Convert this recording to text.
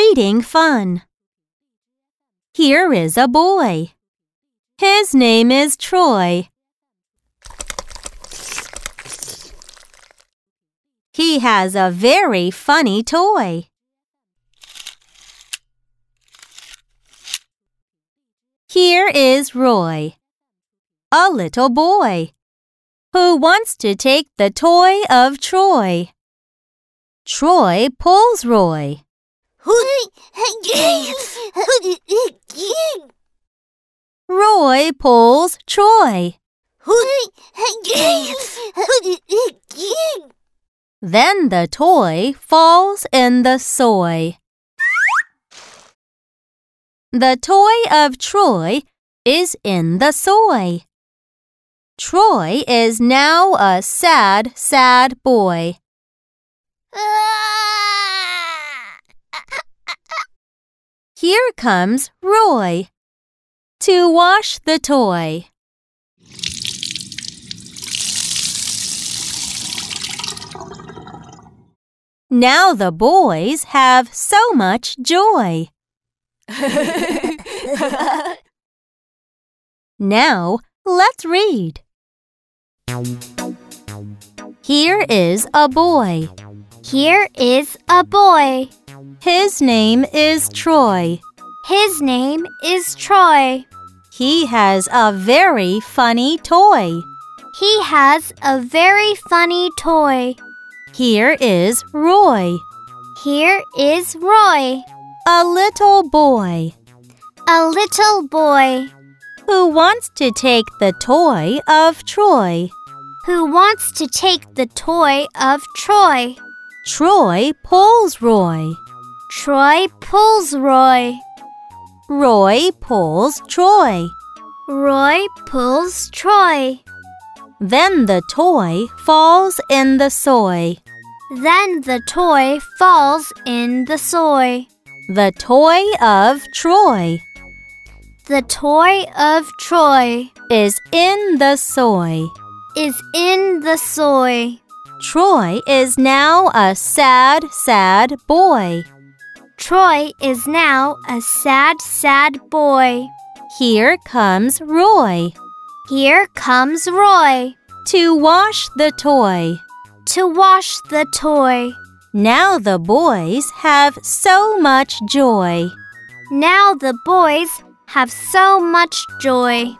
reading fun. Here is a boy. His name is Troy. He has a very funny toy. Here is Roy, a little boy, who wants to take the toy of Troy. Troy pulls Roy. Roy pulls Troy. Then the toy falls in the soy. The toy of Troy is in the soy. Troy is now a sad, sad boy. Here comes Roy to wash the toy. Now the boys have so much joy. Now let's read. Here is a boy. Here is a boy. His name is Troy. His name is Troy. He has a very funny toy. He has a very funny toy. Here is Roy, Here is Roy, a little boy a little boy who wants to take the toy of Troy. who wants to take the toy of Troy. Troy pulls Roy. Troy pulls Roy. Roy pulls Troy. Roy pulls Troy. Then the toy falls in the soy. Then the toy falls in the soy. The toy of Troy The toy of Troy is in the soy. is in the soy. Troy is now a sad, sad boy. Troy is now a sad, sad boy. Here comes Roy Here comes Roy to wash the toy. to wash the toy. Now the boys have so much joy. Now the boys have so much joy.